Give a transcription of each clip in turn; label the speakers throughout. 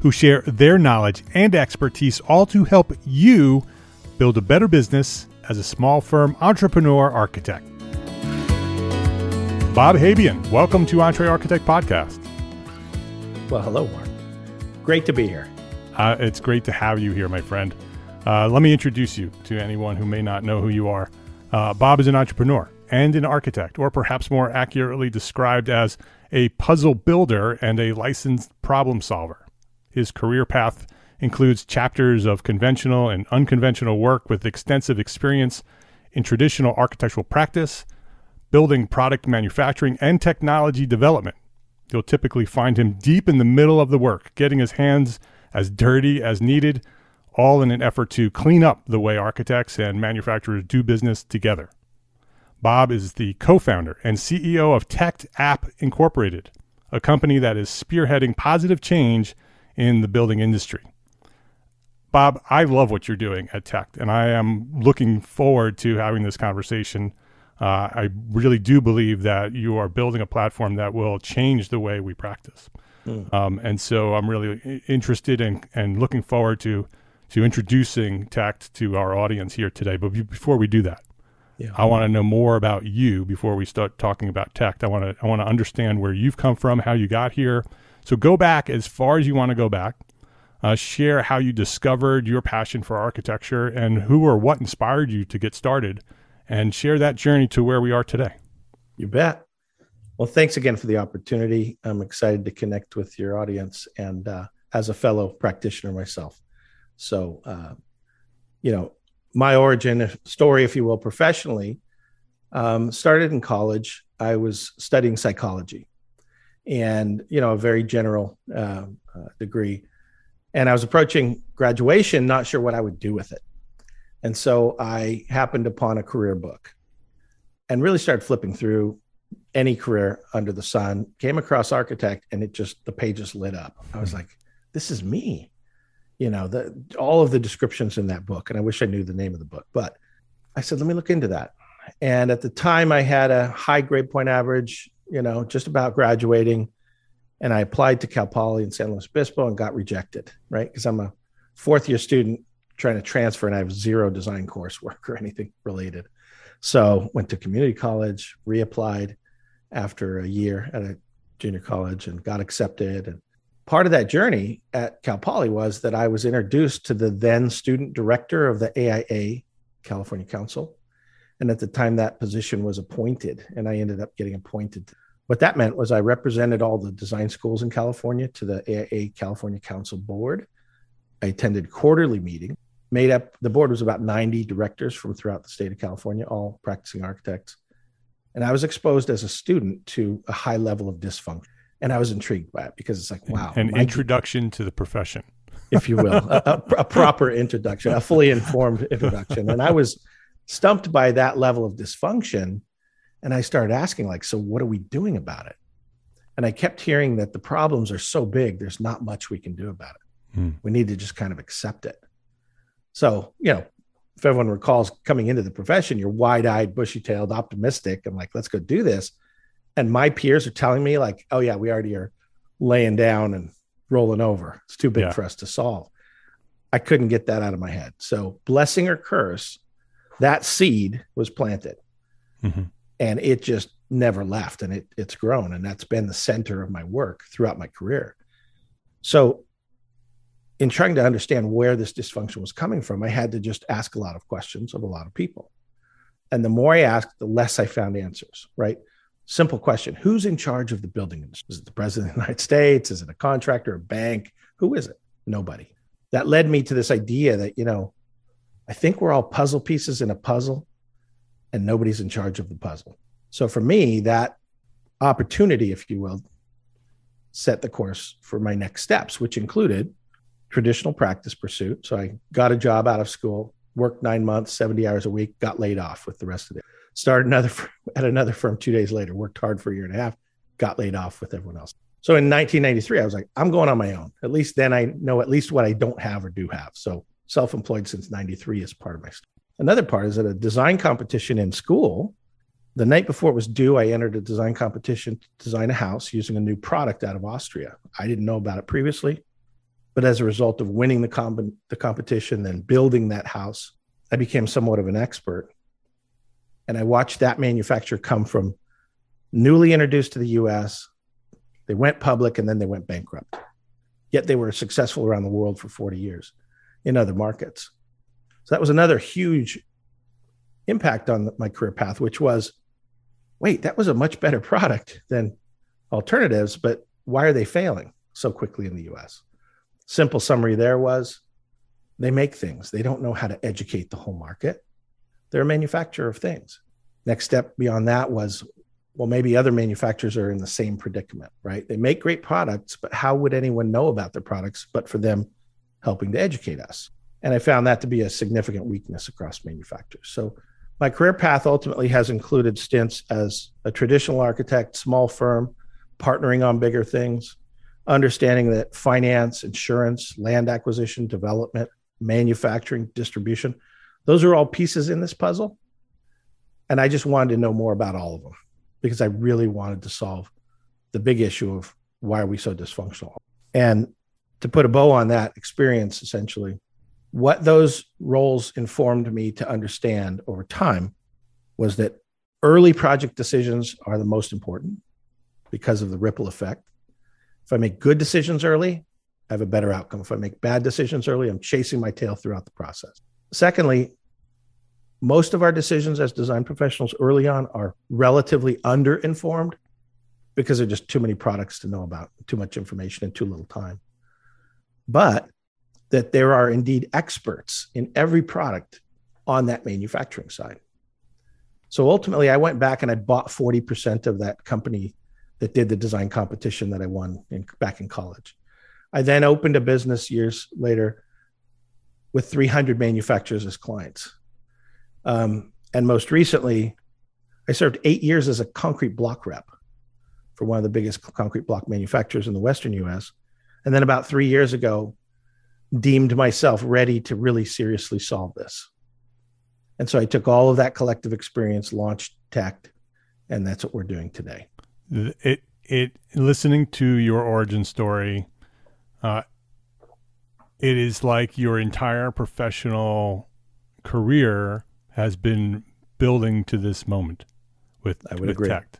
Speaker 1: who share their knowledge and expertise, all to help you build a better business as a small firm entrepreneur architect. Bob Habian, welcome to EntreArchitect Podcast.
Speaker 2: Well, hello, Mark. Great to be here.
Speaker 1: Uh, it's great to have you here, my friend. Uh, let me introduce you to anyone who may not know who you are. Uh, Bob is an entrepreneur and an architect, or perhaps more accurately described as a puzzle builder and a licensed problem solver. His career path includes chapters of conventional and unconventional work with extensive experience in traditional architectural practice, building product manufacturing, and technology development. You'll typically find him deep in the middle of the work, getting his hands as dirty as needed all in an effort to clean up the way architects and manufacturers do business together. Bob is the co founder and CEO of Tech App Incorporated, a company that is spearheading positive change in the building industry. Bob, I love what you're doing at Tect, and I am looking forward to having this conversation. Uh, I really do believe that you are building a platform that will change the way we practice. Mm. Um, and so I'm really interested in and looking forward to to introducing Tect to our audience here today. But before we do that, yeah. I want to know more about you before we start talking about Tect. I want to I want to understand where you've come from, how you got here. So go back as far as you want to go back. Uh, share how you discovered your passion for architecture and who or what inspired you to get started, and share that journey to where we are today.
Speaker 2: You bet. Well, thanks again for the opportunity. I'm excited to connect with your audience and uh, as a fellow practitioner myself. So, uh, you know, my origin story, if you will, professionally, um, started in college. I was studying psychology and, you know, a very general uh, uh, degree. And I was approaching graduation, not sure what I would do with it. And so I happened upon a career book and really started flipping through any career under the sun, came across architect, and it just, the pages lit up. I was like, this is me you know the all of the descriptions in that book and i wish i knew the name of the book but i said let me look into that and at the time i had a high grade point average you know just about graduating and i applied to cal poly in san luis obispo and got rejected right because i'm a fourth year student trying to transfer and i have zero design coursework or anything related so went to community college reapplied after a year at a junior college and got accepted. And part of that journey at Cal Poly was that I was introduced to the then student director of the AIA California Council. And at the time, that position was appointed, and I ended up getting appointed. What that meant was I represented all the design schools in California to the AIA California Council board. I attended quarterly meetings made up the board was about 90 directors from throughout the state of California, all practicing architects. And I was exposed as a student to a high level of dysfunction. And I was intrigued by it because it's like, wow.
Speaker 1: An introduction to the profession.
Speaker 2: If you will, a, a, a proper introduction, a fully informed introduction. And I was stumped by that level of dysfunction. And I started asking, like, so what are we doing about it? And I kept hearing that the problems are so big, there's not much we can do about it. Hmm. We need to just kind of accept it. So, you know, if everyone recalls coming into the profession, you're wide eyed, bushy tailed, optimistic, and like, let's go do this. And my peers are telling me, like, oh, yeah, we already are laying down and rolling over. It's too big yeah. for us to solve. I couldn't get that out of my head. So, blessing or curse, that seed was planted mm-hmm. And it just never left and it, it's grown. And that's been the center of my work throughout my career. So, in trying to understand where this dysfunction was coming from, I had to just ask a lot of questions of a lot of people. And the more I asked, the less I found answers, right? Simple question Who's in charge of the building industry? Is it the president of the United States? Is it a contractor, a bank? Who is it? Nobody. That led me to this idea that, you know, I think we're all puzzle pieces in a puzzle and nobody's in charge of the puzzle. So for me, that opportunity, if you will, set the course for my next steps, which included traditional practice pursuit. So I got a job out of school, worked nine months, 70 hours a week, got laid off with the rest of it. Started another at another firm two days later, worked hard for a year and a half, got laid off with everyone else. So in 1993, I was like, I'm going on my own. At least then I know at least what I don't have or do have. So self-employed since 93 is part of my story. Another part is at a design competition in school. The night before it was due, I entered a design competition to design a house using a new product out of Austria. I didn't know about it previously. But as a result of winning the, the competition, then building that house, I became somewhat of an expert. And I watched that manufacturer come from newly introduced to the US. They went public and then they went bankrupt. Yet they were successful around the world for 40 years in other markets. So that was another huge impact on my career path, which was wait, that was a much better product than alternatives, but why are they failing so quickly in the US? simple summary there was they make things. They don't know how to educate the whole market. They're a manufacturer of things. Next step beyond that was, well, maybe other manufacturers are in the same predicament, right? They make great products, but how would anyone know about their products but for them helping to educate us? And I found that to be a significant weakness across manufacturers. So my career path ultimately has included stints as a traditional architect, small firm, partnering on bigger things, understanding that finance, insurance, land acquisition, development, manufacturing, distribution, those are all pieces in this puzzle. And I just wanted to know more about all of them because I really wanted to solve the big issue of why are we so dysfunctional? And to put a bow on that experience, essentially, what those roles informed me to understand over time was that early project decisions are the most important because of the ripple effect. If I make good decisions early, I have a better outcome. If I make bad decisions early, I'm chasing my tail throughout the process. Secondly, most of our decisions as design professionals early on are relatively underinformed because there are just too many products to know about, too much information in too little time. But that there are indeed experts in every product on that manufacturing side. So ultimately, I went back and I bought 40% of that company that did the design competition that I won in, back in college. I then opened a business years later with 300 manufacturers as clients. Um, and most recently, I served eight years as a concrete block rep for one of the biggest concrete block manufacturers in the Western US. And then about three years ago, deemed myself ready to really seriously solve this. And so I took all of that collective experience, launched Tect, and that's what we're doing today
Speaker 1: it it listening to your origin story, uh, it is like your entire professional career has been building to this moment with
Speaker 2: I would
Speaker 1: with
Speaker 2: agree.
Speaker 1: Tect.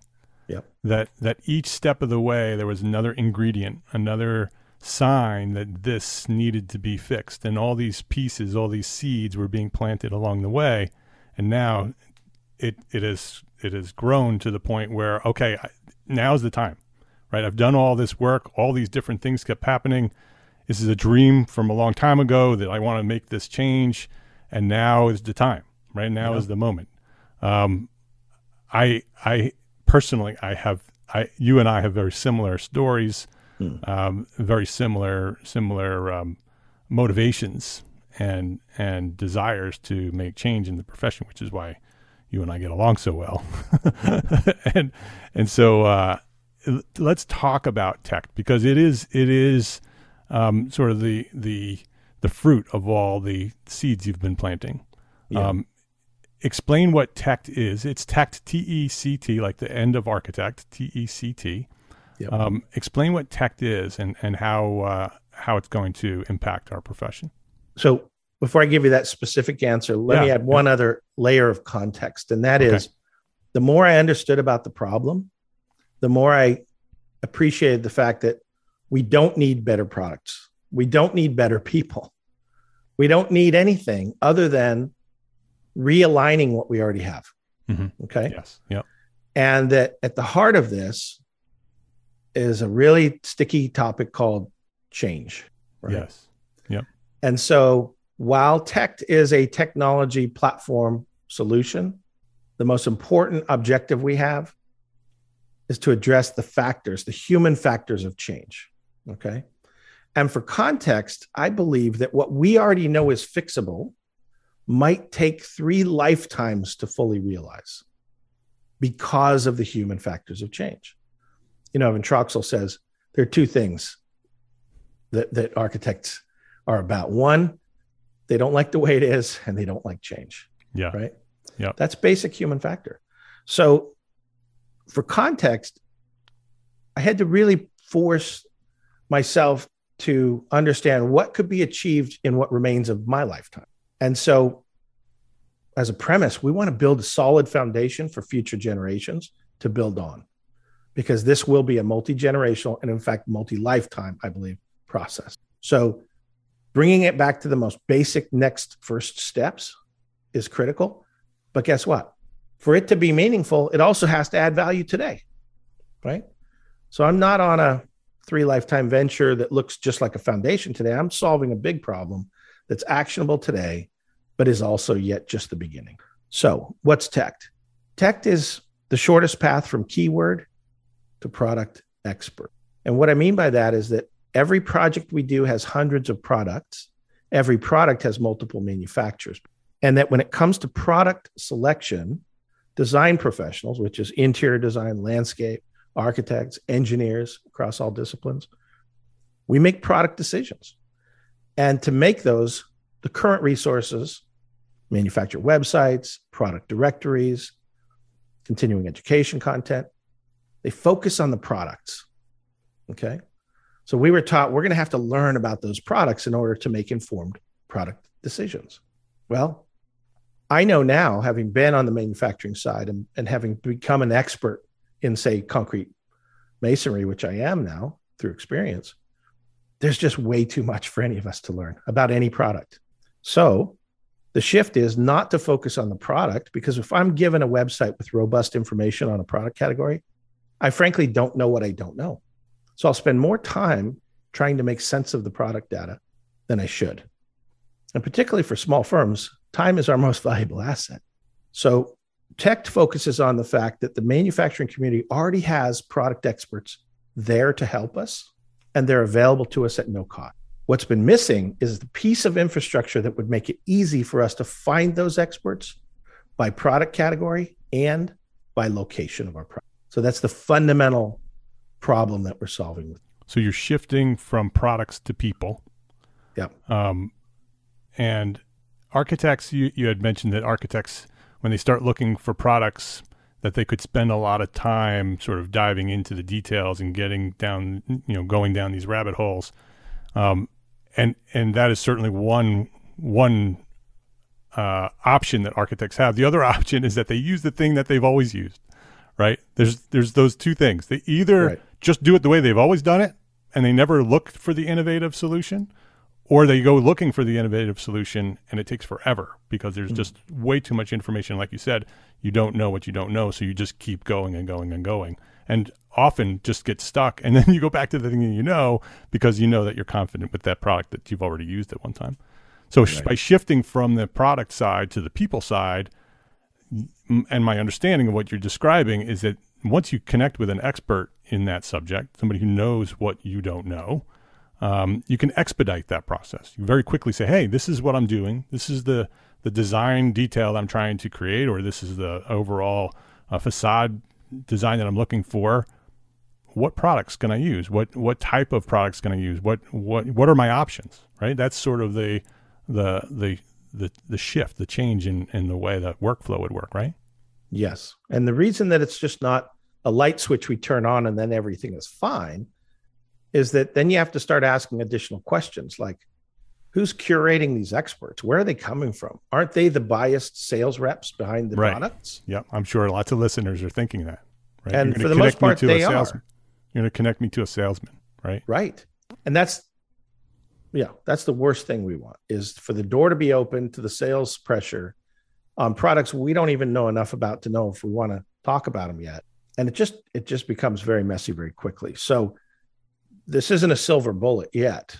Speaker 2: Yep.
Speaker 1: That that each step of the way there was another ingredient, another sign that this needed to be fixed, and all these pieces, all these seeds were being planted along the way, and now it it is it has grown to the point where okay, now's the time, right? I've done all this work, all these different things kept happening. This is a dream from a long time ago that I want to make this change, and now is the time. Right now yeah. is the moment. Um, I I personally I have I you and I have very similar stories, hmm. um, very similar similar um, motivations and and desires to make change in the profession, which is why you and I get along so well. and and so uh, let's talk about Tect because it is it is um, sort of the the the fruit of all the seeds you've been planting. Yeah. Um, explain what TECT is. It's TECT, T E C T, like the end of architect, T E C T. Yep. Um, explain what TECT is and and how uh, how it's going to impact our profession.
Speaker 2: So before I give you that specific answer, let yeah. me add one yeah. other layer of context, and that okay. is the more I understood about the problem, the more I appreciated the fact that we don't need better products. We don't need better people. We don't need anything other than realigning what we already have.
Speaker 1: Mm-hmm.
Speaker 2: Okay.
Speaker 1: Yes. Yep.
Speaker 2: And that at the heart of this is a really sticky topic called change.
Speaker 1: Right? Yes. Yep.
Speaker 2: And so while TECT is a technology platform solution, the most important objective we have is to address the factors, the human factors of change. Okay. And for context, I believe that what we already know is fixable might take three lifetimes to fully realize because of the human factors of change. You know, Evan Troxel says there are two things that, that architects are about. One, they don't like the way it is and they don't like change.
Speaker 1: Yeah.
Speaker 2: Right.
Speaker 1: Yeah.
Speaker 2: That's basic human factor. So for context, I had to really force myself to understand what could be achieved in what remains of my lifetime. And so as a premise, we want to build a solid foundation for future generations to build on because this will be a multi generational and, in fact, multi lifetime, I believe, process. So bringing it back to the most basic next first steps is critical. But guess what? For it to be meaningful, it also has to add value today. Right. So I'm not on a three lifetime venture that looks just like a foundation today. I'm solving a big problem that's actionable today, but is also yet just the beginning. So, what's Tect? Tect is the shortest path from keyword to product expert. And what I mean by that is that Every project we do has hundreds of products. Every product has multiple manufacturers. And that when it comes to product selection, design professionals, which is interior design, landscape, architects, engineers across all disciplines, we make product decisions. And to make those, the current resources, manufacturer websites, product directories, continuing education content, they focus on the products. Okay. So we were taught we're going to have to learn about those products in order to make informed product decisions. Well, I know now, having been on the manufacturing side and, and having become an expert in, say, concrete masonry, which I am now through experience, there's just way too much for any of us to learn about any product. So the shift is not to focus on the product because if I'm given a website with robust information on a product category, I frankly don't know what I don't know. So I'll spend more time trying to make sense of the product data than I should. And particularly for small firms, time is our most valuable asset. So Tect focuses on the fact that the manufacturing community already has product experts there to help us, and they're available to us at no cost. What's been missing is the piece of infrastructure that would make it easy for us to find those experts by product category and by location of our product. So that's the fundamental problem that we're solving. With.
Speaker 1: So you're shifting from products to people.
Speaker 2: Yeah.
Speaker 1: Um, and architects, you, you had mentioned that architects, when they start looking for products, that they could spend a lot of time sort of diving into the details and getting down, you know, going down these rabbit holes. Um, and and that is certainly one one uh, option that architects have. The other option is that they use the thing that they've always used, right? There's there's those two things. They either
Speaker 2: Right.
Speaker 1: just do it the way they've always done it, and they never look for the innovative solution, or they go looking for the innovative solution and it takes forever because there's hmm. just way too much information. Like you said, you don't know what you don't know, so you just keep going and going and going, and often just get stuck. And then you go back to the thing that you know because you know that you're confident with that product that you've already used at one time. So sh- by shifting from the product side to the people side, and my understanding of what you're describing is that once you connect with an expert in that subject, somebody who knows what you don't know, um, you can expedite that process. You very quickly say, "Hey, this is what I'm doing. This is the the design detail I'm trying to create, or this is the overall uh, facade design that I'm looking for. What products can I use? What what type of products can I use? What what what are my options? Right. That's sort of the the the the, the shift, the change in, in the way that workflow would work, right?
Speaker 2: Yes. And the reason that it's just not a light switch we turn on and then everything is fine is that then you have to start asking additional questions like who's curating these experts? Where are they coming from? Aren't they the biased sales reps behind the
Speaker 1: Right.
Speaker 2: products?
Speaker 1: Yeah, I'm sure lots of listeners are thinking that. Right?
Speaker 2: And for the most part, they are.
Speaker 1: You're going to connect me to a salesman, right?
Speaker 2: Right. And that's yeah, that's the worst thing we want is for the door to be open to the sales pressure on products we don't even know enough about to know if we want to talk about them yet. And it just it just becomes very messy very quickly. So this isn't a silver bullet yet.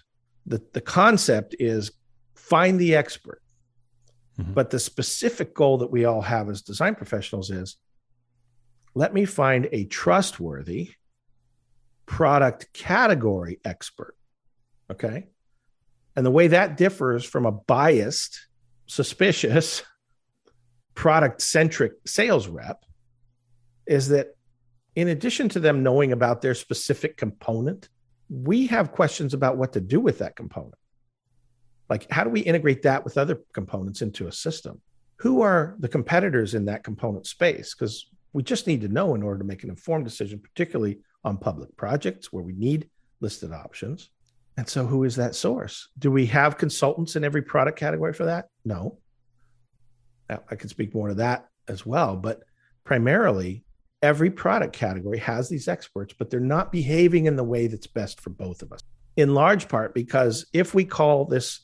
Speaker 2: The the concept is find the expert.
Speaker 1: Mhm.
Speaker 2: But the specific goal that we all have as design professionals is let me find a trustworthy product category expert. Okay. And the way that differs from a biased, suspicious, product centric sales rep is that in addition to them knowing about their specific component, we have questions about what to do with that component. Like, how do we integrate that with other components into a system? Who are the competitors in that component space? Because we just need to know in order to make an informed decision, particularly on public projects where we need listed options. And so, who is that source? Do we have consultants in every product category for that? No. I could speak more to that as well, but primarily, every product category has these experts, but they're not behaving in the way that's best for both of us. In large part because if we call this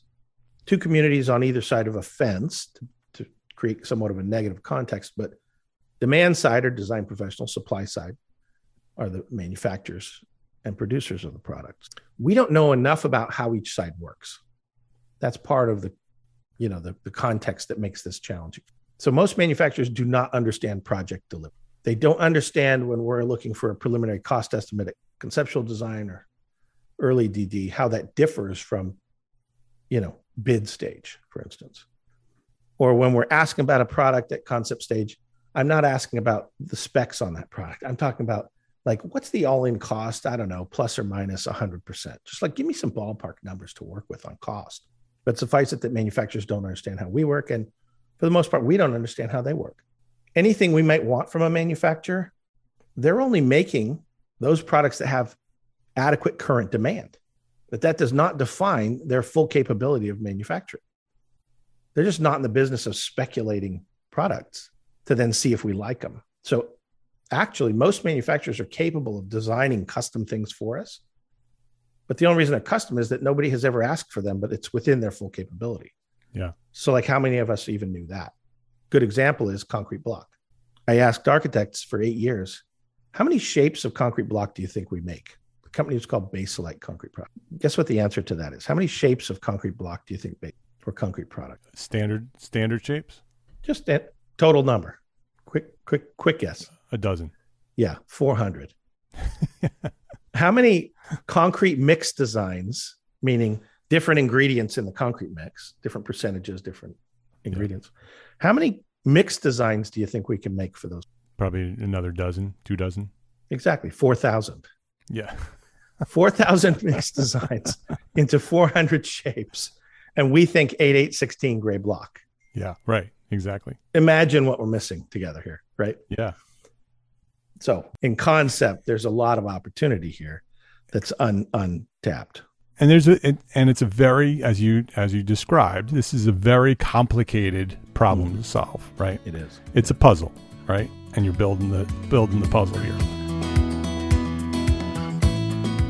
Speaker 2: two communities on either side of a fence to, to create somewhat of a negative context, but demand side or design professional, supply side are the manufacturers and producers of the products. We don't know enough about how each side works. That's part of the, you know, the, the context that makes this challenging. So most manufacturers do not understand project delivery. They don't understand when we're looking for a preliminary cost estimate at conceptual design or early DD, how that differs from, you know, bid stage, for instance. Or when we're asking about a product at concept stage, I'm not asking about the specs on that product. I'm talking about like what's the all-in cost? I don't know, plus or minus 100%. Just like give me some ballpark numbers to work with on cost. But suffice it that manufacturers don't understand how we work and for the most part we don't understand how they work. Anything we might want from a manufacturer, they're only making those products that have adequate current demand. But that does not define their full capability of manufacturing. They're just not in the business of speculating products to then see if we like them. So actually, most manufacturers are capable of designing custom things for us. But the only reason they're custom is that nobody has ever asked for them, but it's within their full capability.
Speaker 1: Yeah.
Speaker 2: So, like, how many of us even knew that? Good example is concrete block. I asked architects for eight years, how many shapes of concrete block do you think we make? The company was called Basalite Concrete Product. Guess what the answer to that is? How many shapes of concrete block do you think make for concrete product?
Speaker 1: Standard standard shapes,
Speaker 2: Just a total number. Quick, quick, quick guess.
Speaker 1: A dozen.
Speaker 2: Yeah, 400. How many concrete mix designs, meaning different ingredients in the concrete mix, different percentages, different ingredients? How many mix designs do you think we can make for those?
Speaker 1: Probably another dozen, two dozen.
Speaker 2: Exactly, 4,000.
Speaker 1: Yeah.
Speaker 2: 4,000 mix designs into 400 shapes. And we think 8816 gray block.
Speaker 1: Yeah. Right. Exactly.
Speaker 2: Imagine what we're missing together here, right?
Speaker 1: Yeah.
Speaker 2: So, in concept, there's a lot of opportunity here that's un, untapped.
Speaker 1: And there's a it, and it's a very as you as you described, this is a very complicated problem mm-hmm. to solve, right?
Speaker 2: It is.
Speaker 1: It's a puzzle. right? And you're building the building the puzzle here.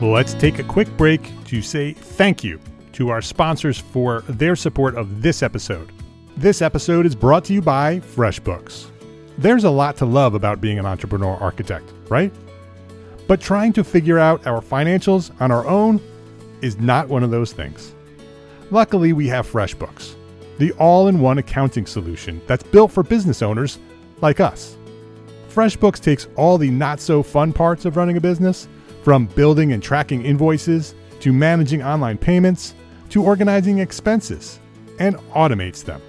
Speaker 1: Let's take a quick break to say thank you to our sponsors for their support of this episode. This episode is brought to you by FreshBooks. There's a lot to love about being an entrepreneur architect, right? But trying to figure out our financials on our own is not one of those things. Luckily, we have FreshBooks, the all in one accounting solution that's built for business owners like us. FreshBooks takes all the not so fun parts of running a business from building and tracking invoices, to managing online payments, to organizing expenses, and automates them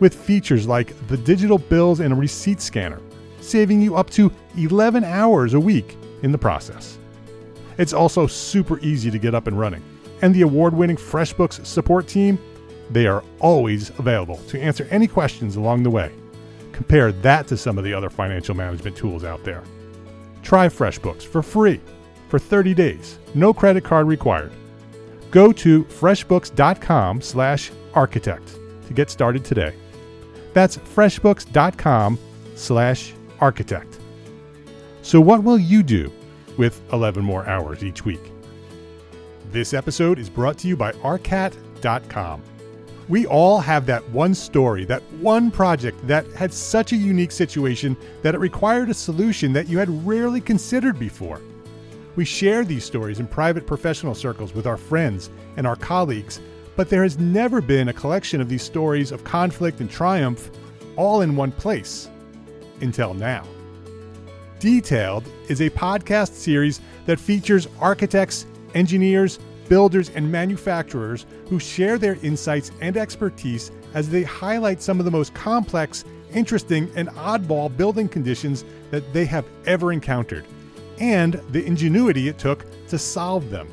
Speaker 1: with features like the digital bills and receipt scanner, saving you up to 11 hours a week in the process. It's also super easy to get up and running, and the award winning FreshBooks support team, they are always available to answer any questions along the way. Compare that to some of the other financial management tools out there. Try FreshBooks for free for 30 days, no credit card required. Go to freshbooks.com/architect to get started today. That's freshbooks.com slash architect. So what will you do with 11 more hours each week? This episode is brought to you by arcat.com. We all have that one story, that one project that had such a unique situation that it required a solution that you had rarely considered before. We share these stories in private professional circles with our friends and our colleagues, but there has never been a collection of these stories of conflict and triumph all in one place until now. Detailed is a podcast series that features architects, engineers, builders, and manufacturers who share their insights and expertise as they highlight some of the most complex, interesting, and oddball building conditions that they have ever encountered and the ingenuity it took to solve them.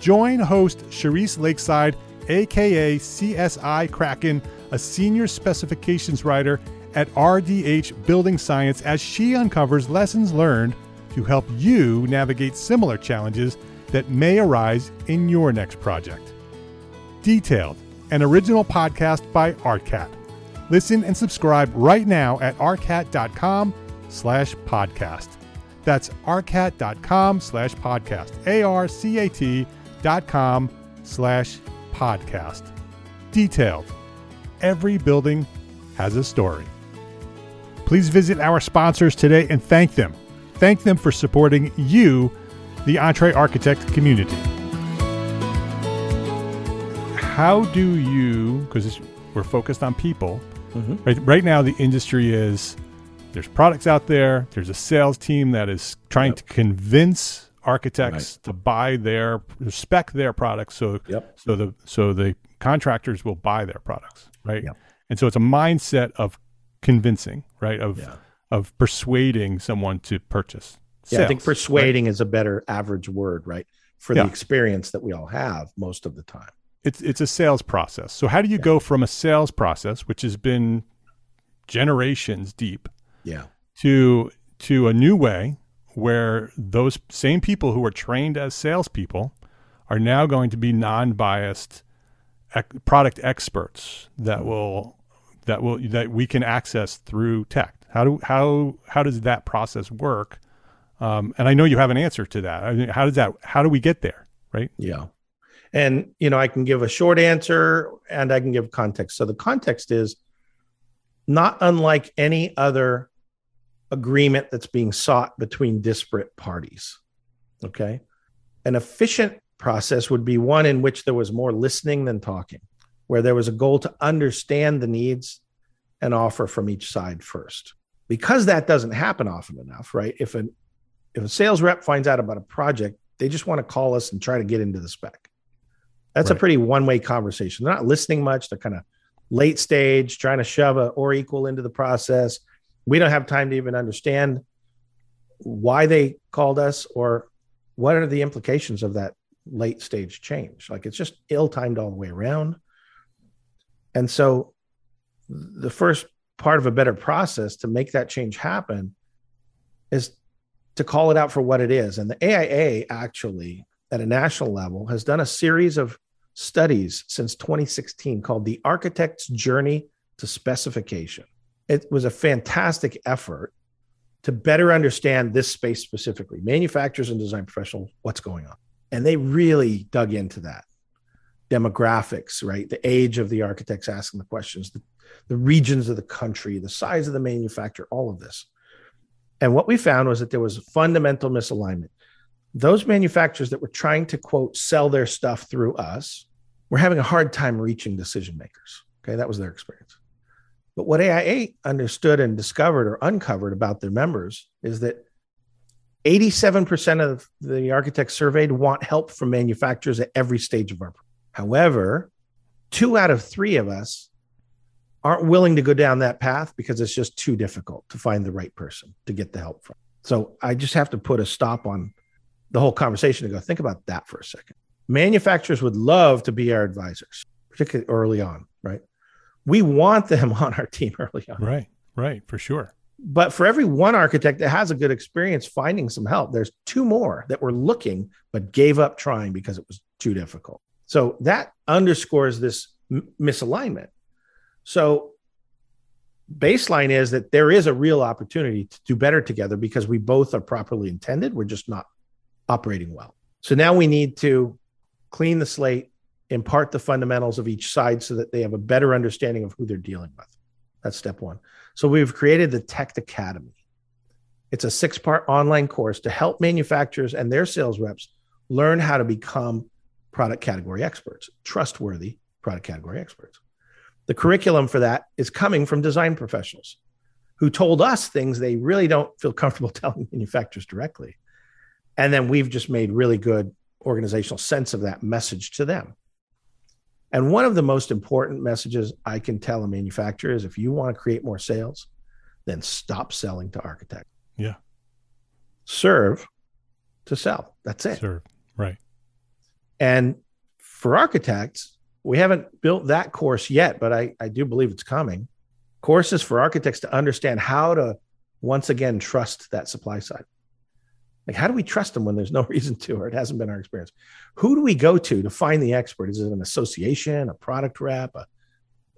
Speaker 1: Join host Charisse Lakeside, aka CSI Kraken, a senior specifications writer at RDH Building Science, as she uncovers lessons learned to help you navigate similar challenges that may arise in your next project. Detailed, an original podcast by ARCAT. Listen and subscribe right now at arcat.com slash podcast. That's arcat.com slash podcast. A-R-C-A-T com slash podcast. Detailed. Every building has a story. Please visit our sponsors today and thank them. Thank them for supporting you, the EntreArchitect community. How do you, because we're focused on people, mm-hmm. right, right now the industry is there's products out there. There's a sales team that is trying yep. to convince architects right. to buy their spec their products so yep. so the so the contractors will buy their products, right? Yep. And so it's a mindset of convincing, right? Of yeah. of persuading someone to purchase.
Speaker 2: Sales, yeah, I think persuading right? is a better average word, right? For yeah. the experience that we all have most of the time.
Speaker 1: It's it's a sales process. So how do you yeah. go from a sales process, which has been generations deep,
Speaker 2: yeah
Speaker 1: to to a new way where those same people who are trained as salespeople are now going to be non-biased ec- product experts that will that will that we can access through Tect. How do how how does that process work? Um, and I know you have an answer to that. I mean, how does that? How do we get there? Right?
Speaker 2: Yeah. And you know, I can give a short answer and I can give context. So the context is not unlike any other agreement that's being sought between disparate parties. Okay. An efficient process would be one in which there was more listening than talking, where there was a goal to understand the needs and offer from each side first. Because that doesn't happen often enough, right? If an if a sales rep finds out about a project, they just want to call us and try to get into the spec. That's right. a pretty one-way conversation. They're not listening much. They're kind of late stage, trying to shove a or equal into the process we don't have time to even understand why they called us or what are the implications of that late stage change. Like it's just ill timed all the way around. And so the first part of a better process to make that change happen is to call it out for what it is. And the AIA actually, at a national level, has done a series of studies since 2016 called The Architect's Journey to Specification. It was a fantastic effort to better understand this space specifically, manufacturers and design professionals, what's going on. And they really dug into that demographics, right? The age of the architects asking the questions, the, the regions of the country, the size of the manufacturer, all of this. And what we found was that there was fundamental misalignment. Those manufacturers that were trying to quote sell their stuff through us were having a hard time reaching decision makers. Okay, that was their experience. But what AIA understood and discovered or uncovered about their members is that 87% of the architects surveyed want help from manufacturers at every stage of our. However, two out of three of us aren't willing to go down that path because it's just too difficult to find the right person to get the help from. So I just have to put a stop on the whole conversation and go think about that for a second. Manufacturers would love to be our advisors, particularly early on, right? We want them on our team early on.
Speaker 1: Right, right, for sure.
Speaker 2: But for every one architect that has a good experience finding some help, there's two more that were looking but gave up trying because it was too difficult. So that underscores this m- misalignment. So baseline is that there is a real opportunity to do better together because we both are properly intended. We're just not operating well. So now we need to clean the slate, impart the fundamentals of each side so that they have a better understanding of who they're dealing with. That's step one. So we've created the Tect Academy. It's a six part online course to help manufacturers and their sales reps learn how to become product category experts, trustworthy product category experts. The curriculum for that is coming from design professionals who told us things they really don't feel comfortable telling manufacturers directly. And then we've just made really good organizational sense of that message to them. And one of the most important messages I can tell a manufacturer is if you want to create more sales, then stop selling to architects.
Speaker 1: Yeah.
Speaker 2: Serve to sell. That's it.
Speaker 1: Serve. Right.
Speaker 2: And for architects, we haven't built that course yet, but I, I do believe it's coming. Courses for architects to understand how to once again trust that supply side. Like, how do we trust them when there's no reason to, or it hasn't been our experience? Who do we go to to find the expert? Is it an association, a product rep, a,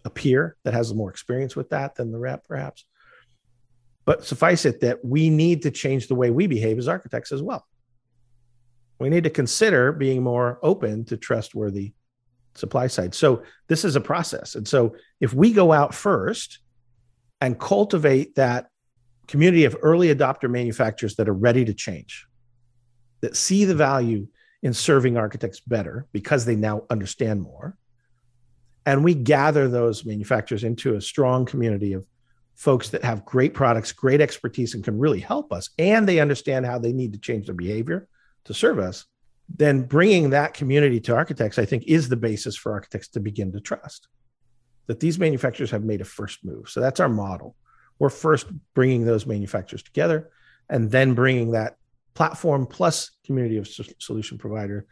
Speaker 2: a peer that has more experience with that than the rep, perhaps? But suffice it that we need to change the way we behave as architects as well. We need to consider being more open to trustworthy supply side. So this is a process. And so if we go out first and cultivate that community of early adopter manufacturers that are ready to change, that see the value in serving architects better because they now understand more. And we gather those manufacturers into a strong community of folks that have great products, great expertise, and can really help us. And they understand how they need to change their behavior to serve us. Then bringing that community to architects, I think, is the basis for architects to begin to trust that these manufacturers have made a first move. So that's our model we're first bringing those manufacturers together and then bringing that platform plus community of solution provider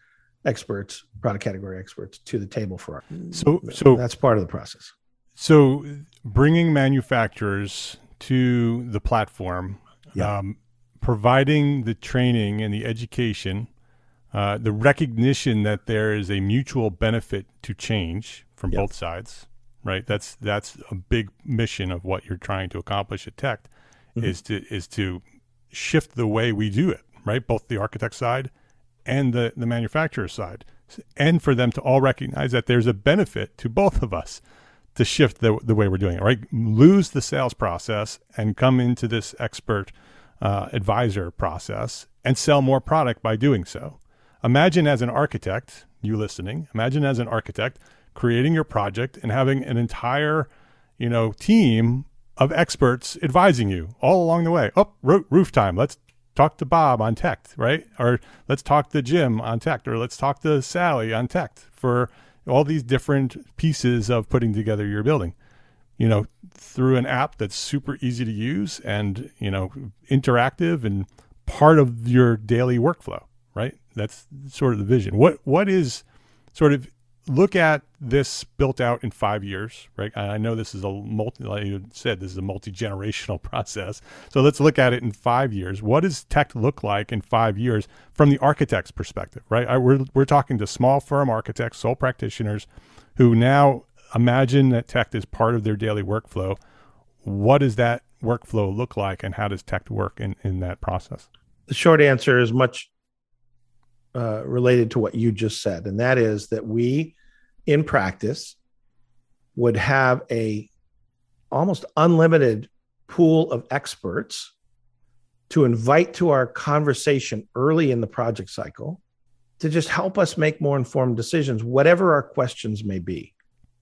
Speaker 2: experts, product category experts to the table for our.
Speaker 1: So, so
Speaker 2: that's part of the process.
Speaker 1: So, bringing manufacturers to the platform,
Speaker 2: yeah.
Speaker 1: um, providing the training and the education, uh, the recognition that there is a mutual benefit to change from both sides, right? That's that's a big mission of what you're trying to accomplish at Tect, mm-hmm. is to is to shift the way we do it, right? Both the architect side and the the manufacturer side, and for them to all recognize that there's a benefit to both of us to shift the the way we're doing it, right? Lose the sales process and come into this expert uh, advisor process and sell more product by doing so. Imagine as an architect, you listening, imagine as an architect creating your project and having an entire, you know, team of experts advising you all along the way. Oh, roof time. Let's talk to Bob on Tect, right? Or let's talk to Jim on Tect, or let's talk to Sally on Tect for all these different pieces of putting together your building. You know, through an app that's super easy to use and you know interactive and part of your daily workflow, right? That's sort of the vision. What what is sort of look at this built out in five years, right? I know this is a multi, like you said, this is a multi generational process. So let's look at it in five years. What does Tect look like in five years from the architect's perspective, right? I, we're, we're talking to small firm architects, sole practitioners who now imagine that Tect is part of their daily workflow. what does that workflow look like and how does Tect work in, in that process?
Speaker 2: The short answer is much uh, related to what you just said, and that is that we, in practice, would have a almost unlimited pool of experts to invite to our conversation early in the project cycle to just help us make more informed decisions, whatever our questions may be,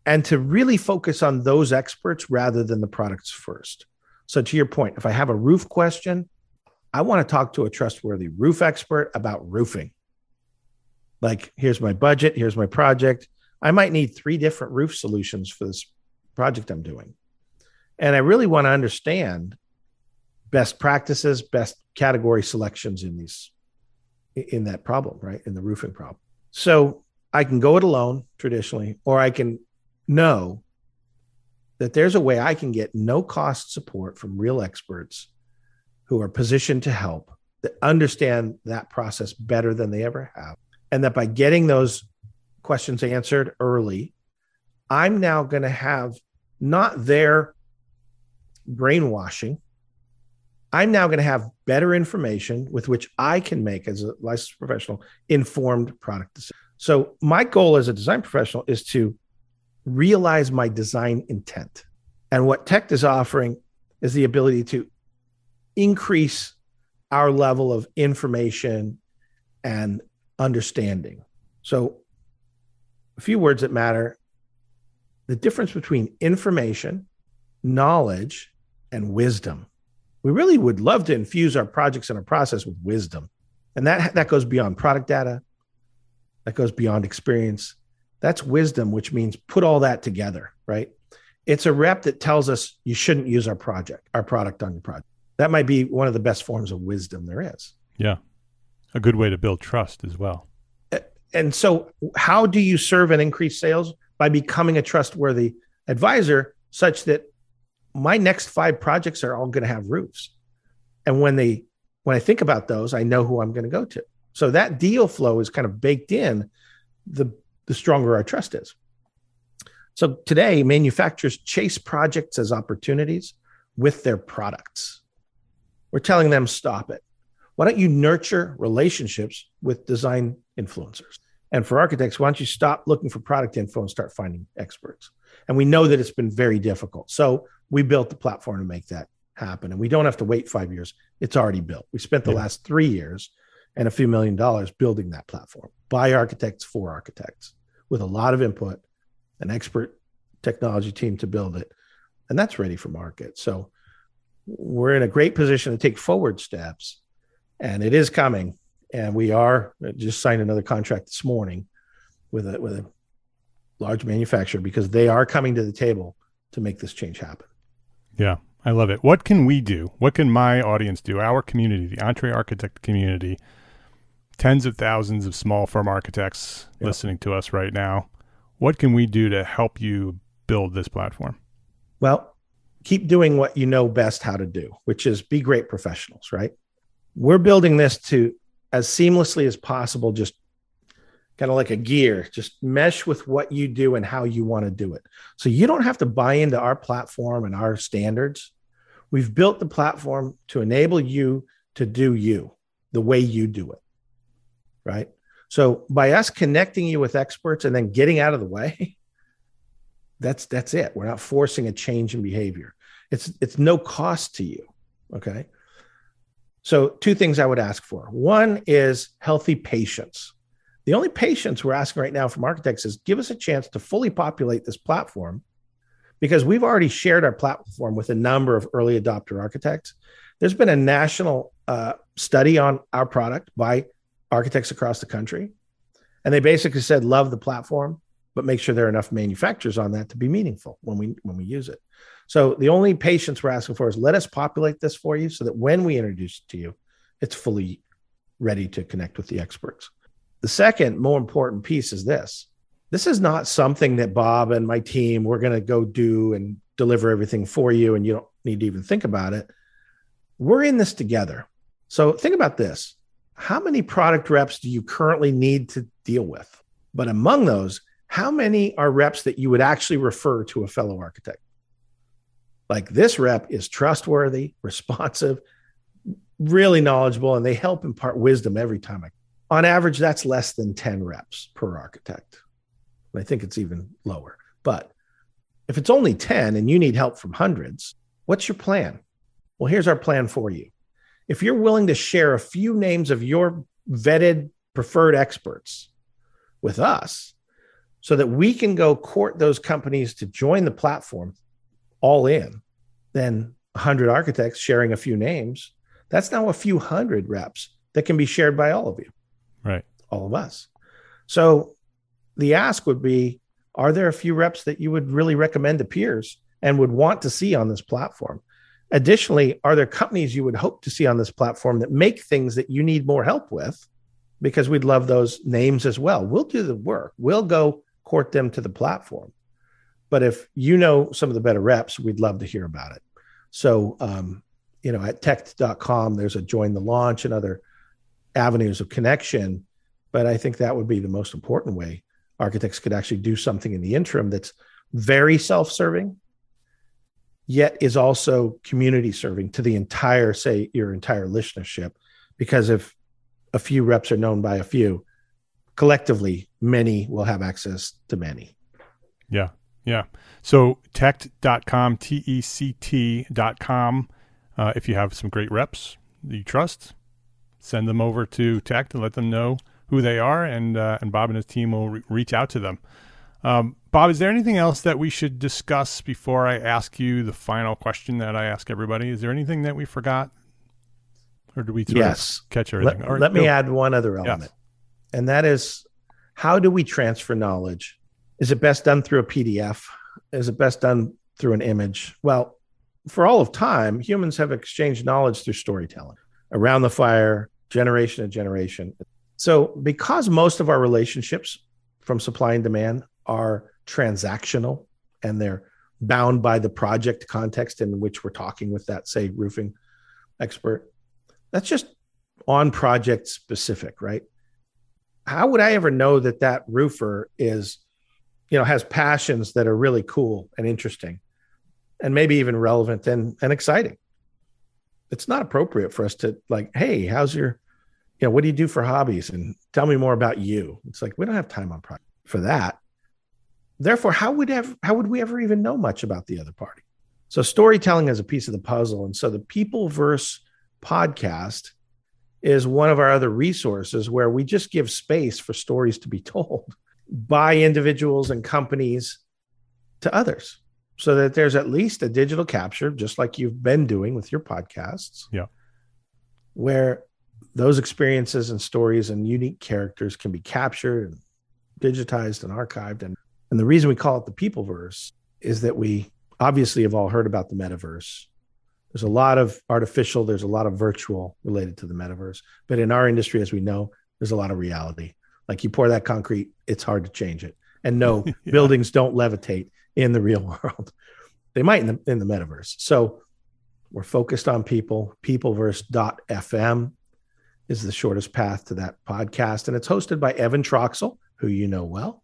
Speaker 2: and to really focus on those experts rather than the products first. So, to your point, if I have a roof question, I want to talk to a trustworthy roof expert about roofing. Like, here's my budget, here's my project. I might need three different roof solutions for this project I'm doing. And I really want to understand best practices, best category selections in these in that problem, right? In the roofing problem. So I can go it alone traditionally, or I can know that there's a way I can get no cost support from real experts who are positioned to help that understand that process better than they ever have. And that by getting those questions answered early, I'm now going to have not their brainwashing. I'm now going to have better information with which I can make, as a licensed professional, informed product decisions. So, my goal as a design professional is to realize my design intent. And what Tect is offering is the ability to increase our level of information and understanding. So, a few words that matter the difference between information, knowledge, and wisdom. We really would love to infuse our projects and our process with wisdom. And that, that goes beyond product data, that goes beyond experience. That's wisdom, which means put all that together, right? It's a rep that tells us you shouldn't use our project, our product on your project. That might be one of the best forms of wisdom there is.
Speaker 1: Yeah. A good way to build trust as well.
Speaker 2: And so, how do you serve and increase sales? By becoming a trustworthy advisor, such that my next five projects are all going to have roofs. And when they when I think about those, I know who I'm going to go to. So that deal flow is kind of baked in the the stronger our trust is. So today, manufacturers chase projects as opportunities with their products. We're telling them stop it. Why don't you nurture relationships with design influencers? And for architects, why don't you stop looking for product info and start finding experts? And we know that it's been very difficult. So we built the platform to make that happen. And we don't have to wait five years. It's already built. We spent the yeah. last three years and a few million dollars building that platform by architects for architects with a lot of input, an expert technology team to build it. And that's ready for market. So we're in a great position to take forward steps. And it is coming. And we are uh, just signed another contract this morning with a with a large manufacturer because they are coming to the table to make this change happen.
Speaker 1: Yeah, I love it. What can we do? What can my audience do? Our community, the EntreArchitect community, tens of thousands of small firm architects listening to us right now. What can we do to help you build this platform?
Speaker 2: Well, keep doing what you know best how to do, which is be great professionals, right? We're building this to as seamlessly as possible just kind of like a gear, just mesh with what you do and how you want to do it. So you don't have to buy into our platform and our standards. We've built the platform to enable you to do you the way you do it. Right. So by us connecting you with experts and then getting out of the way, that's that's it. We're not forcing a change in behavior. It's it's no cost to you. Okay. So two things I would ask for. One is healthy patience the only patience we're asking right now from architects is give us a chance to fully populate this platform because we've already shared our platform with a number of early adopter architects. There's been a national uh, study on our product by architects across the country. And they basically said, love the platform, but make sure there are enough manufacturers on that to be meaningful when we when we use it. So the only patience we're asking for is let us populate this for you so that when we introduce it to you, it's fully ready to connect with the experts. The second, more important piece is this this is not something that Bob and my team, we're going to go do and deliver everything for you, and you don't need to even think about it. We're in this together. So think about this how many product reps do you currently need to deal with? But among those, how many are reps that you would actually refer to a fellow architect? Like this rep is trustworthy, responsive, really knowledgeable, and they help impart wisdom every time. I, on average, that's less than 10 reps per architect. I think it's even lower. But if it's only 10 and you need help from hundreds, what's your plan? Well, here's our plan for you. If you're willing to share a few names of your vetted preferred experts with us so that we can go court those companies to join the platform all in, then 100 architects sharing a few names, that's now a few hundred reps that can be shared by all of you.
Speaker 1: Right.
Speaker 2: All of us. So the ask would be Are there a few reps that you would really recommend to peers and would want to see on this platform? Additionally, are there companies you would hope to see on this platform that make things that you need more help with? Because we'd love those names as well. We'll do the work, we'll go court them to the platform. But if you know some of the better reps, we'd love to hear about it. So, um, you know, at tect.com, there's a join the launch and other avenues of connection. But I think that would be the most important way architects could actually do something in the interim that's very self serving, yet is also community serving to the entire, say, your entire listenership. Because if a few reps are known by a few, collectively, many will have access to many.
Speaker 1: Yeah. Yeah. So tect.com, T E C T.com. Uh, if you have some great reps that you trust, send them over to Tect and let them know who they are, and uh, and Bob and his team will re- reach out to them. Um, Bob, is there anything else that we should discuss before I ask you the final question that I ask everybody? Is there anything that we forgot, or do we
Speaker 2: yes.
Speaker 1: catch everything?
Speaker 2: Let, right, let me add one other element, yes. and that is how do we transfer knowledge? Is it best done through a PDF? Is it best done through an image? Well, for all of time, humans have exchanged knowledge through storytelling around the fire, generation to generation. So, because most of our relationships from supply and demand are transactional and they're bound by the project context in which we're talking with that, say, roofing expert, that's just on project specific, right? How would I ever know that that roofer is, you know, has passions that are really cool and interesting and maybe even relevant and, and exciting? It's not appropriate for us to like, hey, how's your you know, what do you do for hobbies? And tell me more about you. It's like we don't have time on for that. Therefore, how would ever, how would we ever even know much about the other party? So storytelling is a piece of the puzzle. And so the Peopleverse podcast is one of our other resources where we just give space for stories to be told by individuals and companies to others so that there's at least a digital capture, just like you've been doing with your podcasts.
Speaker 1: Yeah.
Speaker 2: Where those experiences and stories and unique characters can be captured and digitized and archived. And, and the reason we call it the people verse is that we obviously have all heard about the metaverse. There's a lot of artificial, there's a lot of virtual related to the metaverse. But in our industry, as we know, there's a lot of reality. Like you pour that concrete, it's hard to change it. And no, yeah. buildings don't levitate in the real world. They might in the in the metaverse. So we're focused on people, peopleverse.fm is the shortest path to that podcast. And it's hosted by Evan Troxel, who you know well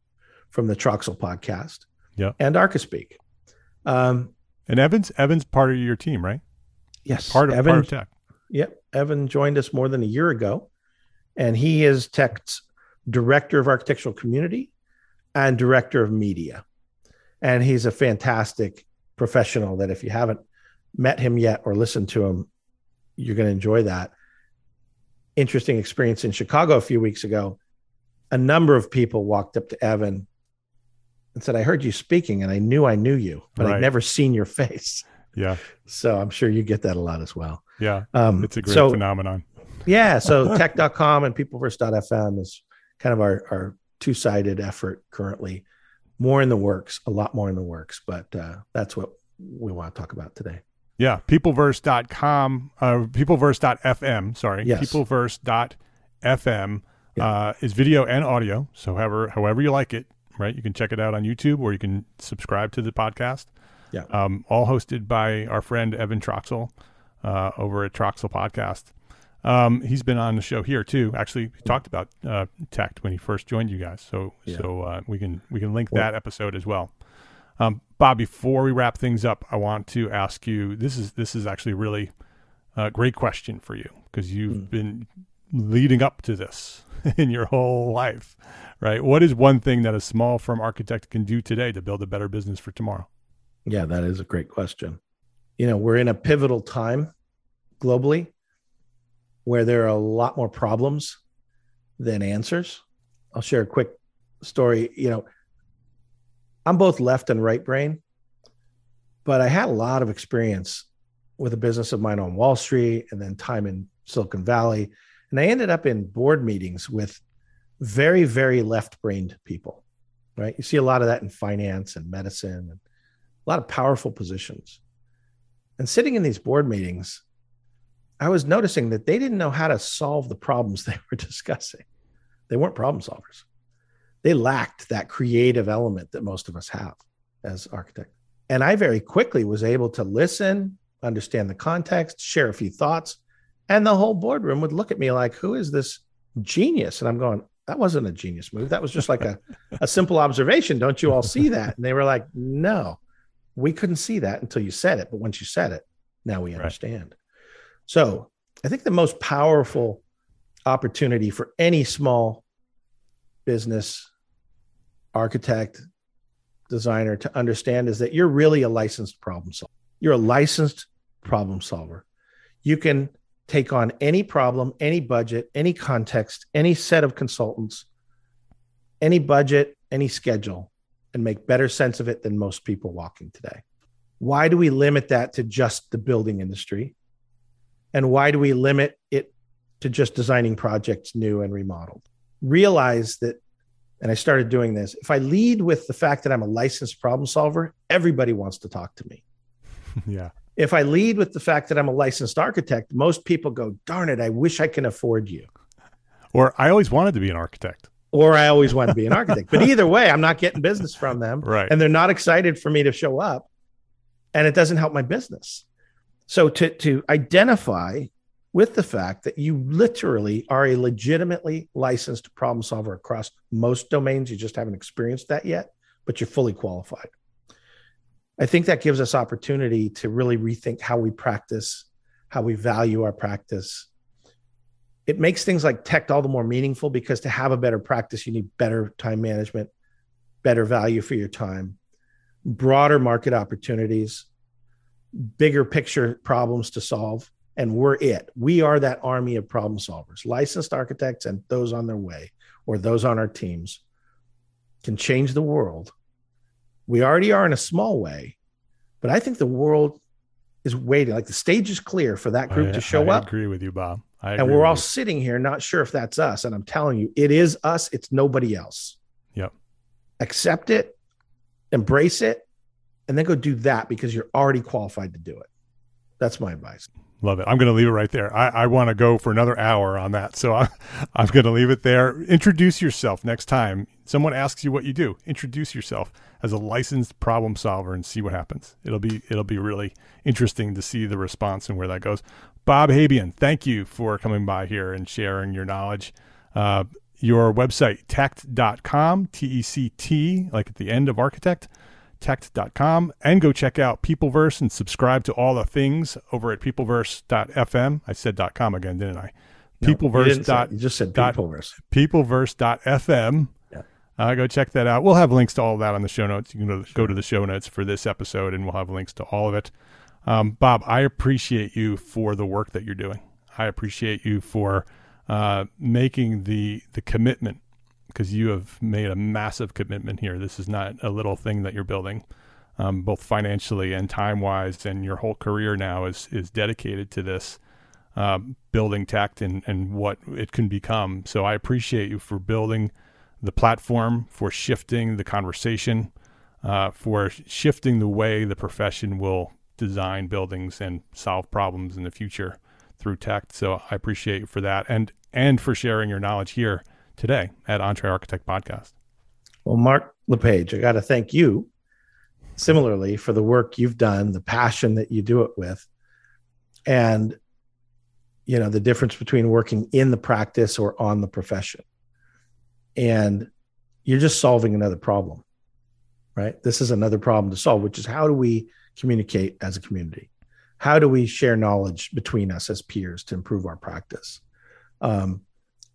Speaker 2: from the Troxel podcast.
Speaker 1: Yeah.
Speaker 2: And Archispeak. Um,
Speaker 1: and Evan's Evan's part of your team, right?
Speaker 2: Yes.
Speaker 1: Part of, Evan, part of Tect.
Speaker 2: Yep. Evan joined us more than a year ago. And he is Tect's director of architectural community and director of media. And he's a fantastic professional that if you haven't met him yet or listened to him, you're going to enjoy that interesting experience in Chicago a few weeks ago. A number of people walked up to Evan and said, I heard you speaking and I knew I knew you, but right. I'd never seen your face.
Speaker 1: Yeah.
Speaker 2: So I'm sure you get that a lot as well.
Speaker 1: Yeah. Um, it's a great
Speaker 2: so,
Speaker 1: phenomenon.
Speaker 2: Yeah. So tect.com and peopleverse.fm is kind of our, our two sided effort currently. More in the works, a lot more in the works, but uh, that's what we want to talk about today.
Speaker 1: Yeah, peopleverse.com, uh, peopleverse.fm, sorry.
Speaker 2: Yes.
Speaker 1: Peopleverse.fm yeah. uh, is video and audio. So however, however you like it, right? You can check it out on YouTube or you can subscribe to the podcast.
Speaker 2: Yeah.
Speaker 1: Um, all hosted by our friend Evan Troxel uh, over at Troxel Podcast. Um, he's been on the show here too. Actually, he talked about uh, Tect when he first joined you guys. So, yeah. so uh, we can we can link that episode as well. Um, Bob, before we wrap things up, I want to ask you. This is this is actually really a great question for you because you've mm. been leading up to this in your whole life, right? What is one thing that a small firm architect can do today to build a better business for tomorrow?
Speaker 2: Yeah, that is a great question. You know, we're in a pivotal time globally where there are a lot more problems than answers. I'll share a quick story. You know, I'm both left and right brain, but I had a lot of experience with a business of mine on Wall Street and then time in Silicon Valley. And I ended up in board meetings with very, very left brained people, right? You see a lot of that in finance and medicine and a lot of powerful positions. And sitting in these board meetings, I was noticing that they didn't know how to solve the problems they were discussing. They weren't problem solvers. They lacked that creative element that most of us have as architects. And I very quickly was able to listen, understand the context, share a few thoughts, and the whole boardroom would look at me like, "Who is this genius?" And I'm going, "That wasn't a genius move. That was just like a, a simple observation. Don't you all see that?" And they were like, "No, we couldn't see that until you said it. But once you said it, now we understand." Right. So I think the most powerful opportunity for any small business architect, designer to understand is that you're really a licensed problem solver. You're a licensed problem solver. You can take on any problem, any budget, any context, any set of consultants, any budget, any schedule, and make better sense of it than most people walking today. Why do we limit that to just the building industry? And why do we limit it to just designing projects new and remodeled? Realize that, and I started doing this, if I lead with the fact that I'm a licensed problem solver, everybody wants to talk to me.
Speaker 1: yeah.
Speaker 2: If I lead with the fact that I'm a licensed architect, most people go, darn it, I wish I can afford you.
Speaker 1: Or I always wanted to be an architect.
Speaker 2: Or I always wanted to be an architect. but either way, I'm not getting business from them.
Speaker 1: Right.
Speaker 2: And they're not excited for me to show up. And it doesn't help my business. So to to identify with the fact that you literally are a legitimately licensed problem solver across most domains, you just haven't experienced that yet, but you're fully qualified. I think that gives us opportunity to really rethink how we practice, how we value our practice. It makes things like Tect all the more meaningful because to have a better practice, you need better time management, better value for your time, broader market opportunities, bigger picture problems to solve and we're it. We are that army of problem solvers. Licensed architects and those on their way or those on our teams can change the world. We already are in a small way but i think the world is waiting. Like the stage is clear for that group
Speaker 1: I,
Speaker 2: to show
Speaker 1: I
Speaker 2: up.
Speaker 1: i agree with you bob.
Speaker 2: And we're all you. sitting here not sure if that's us and i'm telling you it is us it's nobody else.
Speaker 1: Yep.
Speaker 2: Accept it embrace it and then go do that because you're already qualified to do it. That's my advice.
Speaker 1: Love it. I'm going to leave it right there. I, I want to go for another hour on that. So I, I'm going to leave it there. Introduce yourself next time someone asks you what you do. Introduce yourself as a licensed problem solver and see what happens. It'll be it'll be really interesting to see the response and where that goes. Bob Habian, thank you for coming by here and sharing your knowledge. Uh, your website, tect.com, T E C T, like at the end of architect tect.com and go check out Peopleverse and subscribe to all the things over at peopleverse.fm. I said .com again, didn't I?
Speaker 2: No, Peopleverse. You, dot, you just said Peopleverse.
Speaker 1: Peopleverse.fm. Yeah. Uh, go check that out. We'll have links to all of that on the show notes. You can go to, sure. go to the show notes for this episode and we'll have links to all of it. Um, Bob, I appreciate you for the work that you're doing. I appreciate you for uh, making the the commitment because you have made a massive commitment here. This is not a little thing that you're building, um, both financially and time wise, and your whole career now is is dedicated to this uh, building Tect and and what it can become. So I appreciate you for building the platform, for shifting the conversation, uh, for shifting the way the profession will design buildings and solve problems in the future through Tect. So I appreciate you for that, and and for sharing your knowledge here today at EntreArchitect Podcast.
Speaker 2: Well, Mark LePage, I got to thank you similarly for the work you've done, the passion that you do it with, and you know the difference between working in the practice or on the profession. And you're just solving another problem. right? This is another problem to solve, which is how do we communicate as a community? How do we share knowledge between us as peers to improve our practice? Um,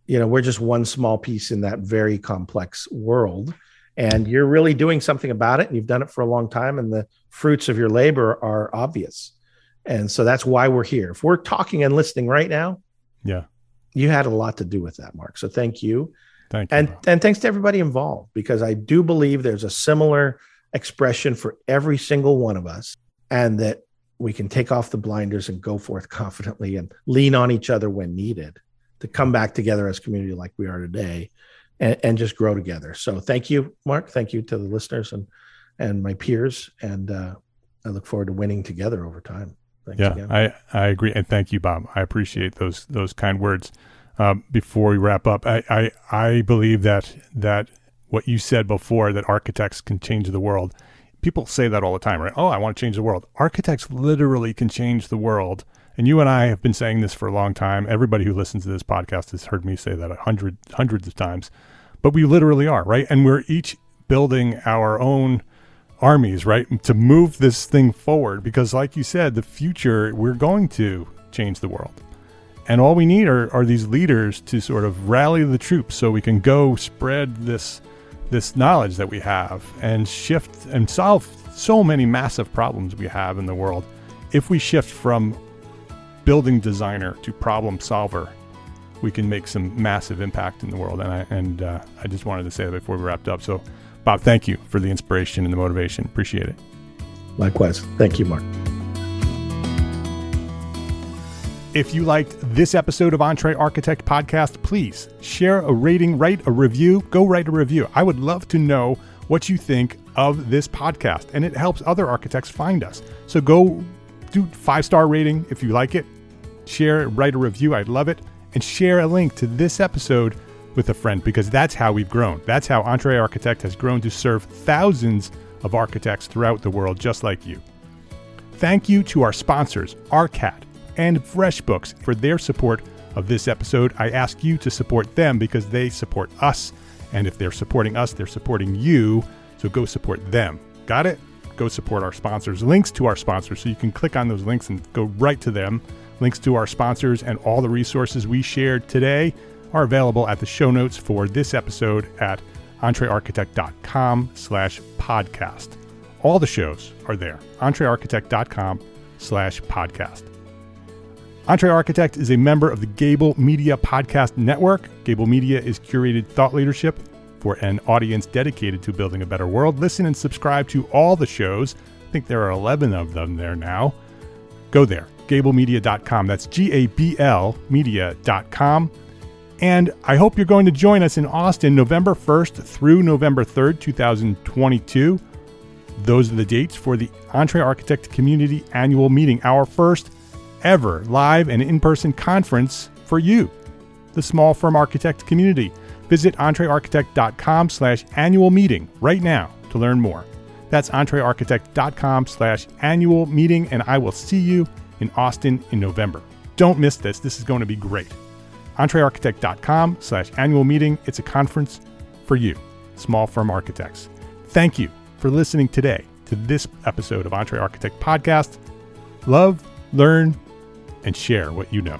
Speaker 2: you know, we're just one small piece in that very complex world. And you're really doing something about it, and you've done it for a long time, and the fruits of your labor are obvious. And so that's why we're here. If we're talking and listening right now,
Speaker 1: yeah,
Speaker 2: you had a lot to do with that, Mark. So thank you.
Speaker 1: Thank you.
Speaker 2: And and thanks to everybody involved because I do believe there's a similar expression for every single one of us and that we can take off the blinders and go forth confidently and lean on each other when needed to come back together as community like we are today and, and just grow together. So thank you, Mark. Thank you to the listeners and and my peers. And uh, I look forward to winning together over time.
Speaker 1: Thanks yeah, again. I, I agree. And thank you, Bob. I appreciate those those kind words. Um, before we wrap up, I, I, I believe that that what you said before that architects can change the world. People say that all the time, right? Oh, I want to change the world. Architects literally can change the world. And you and I have been saying this for a long time. Everybody who listens to this podcast has heard me say that a hundred hundreds of times. But we literally are, right? And we're each building our own armies, right? To move this thing forward because like you said, the future we're going to change the world. And all we need are, are these leaders to sort of rally the troops so we can go spread this this knowledge that we have and shift and solve so many massive problems we have in the world. If we shift from building designer to problem solver, we can make some massive impact in the world. And I and uh, I just wanted to say that before we wrapped up. So, Bob, thank you for the inspiration and the motivation. Appreciate it.
Speaker 2: Likewise. Thank you, Mark.
Speaker 1: If you liked this episode of EntreArchitect Podcast, please share a rating, write a review, go write a review. I would love to know what you think of this podcast, and it helps other architects find us. So go do five star rating if you like it, share, write a review. I'd love it, and share a link to this episode with a friend because that's how we've grown. That's how EntreArchitect has grown to serve thousands of architects throughout the world, just like you. Thank you to our sponsors, ARCAT and FreshBooks for their support of this episode. I ask you to support them because they support us. And if they're supporting us, they're supporting you. So go support them. Got it? Go support our sponsors. Links to our sponsors. So you can click on those links and go right to them. Links to our sponsors and all the resources we shared today are available at the show notes for this episode at entrearchitect.com slash podcast. All the shows are there. entrearchitect.com slash podcast. EntreArchitect is a member of the Gable Media Podcast Network. Gable Media is curated thought leadership for an audience dedicated to building a better world. Listen and subscribe to all the shows. I think there are 11 of them there now. Go there, gablemedia.com. That's G A B L media.com. And I hope you're going to join us in Austin November 1st through November 3rd, 2022. Those are the dates for the EntreArchitect Community Annual Meeting, our first ever live and in person conference for you, the small firm architect community. Visit entrearchitect.com slash annual meeting right now to learn more. That's entrearchitect.com slash annual meeting, and I will see you in Austin in November. Don't miss this. This is going to be great. entrearchitect.com slash annual meeting. It's a conference for you, small firm architects. Thank you for listening today to this episode of EntreArchitect Podcast. Love, learn, and share what you know.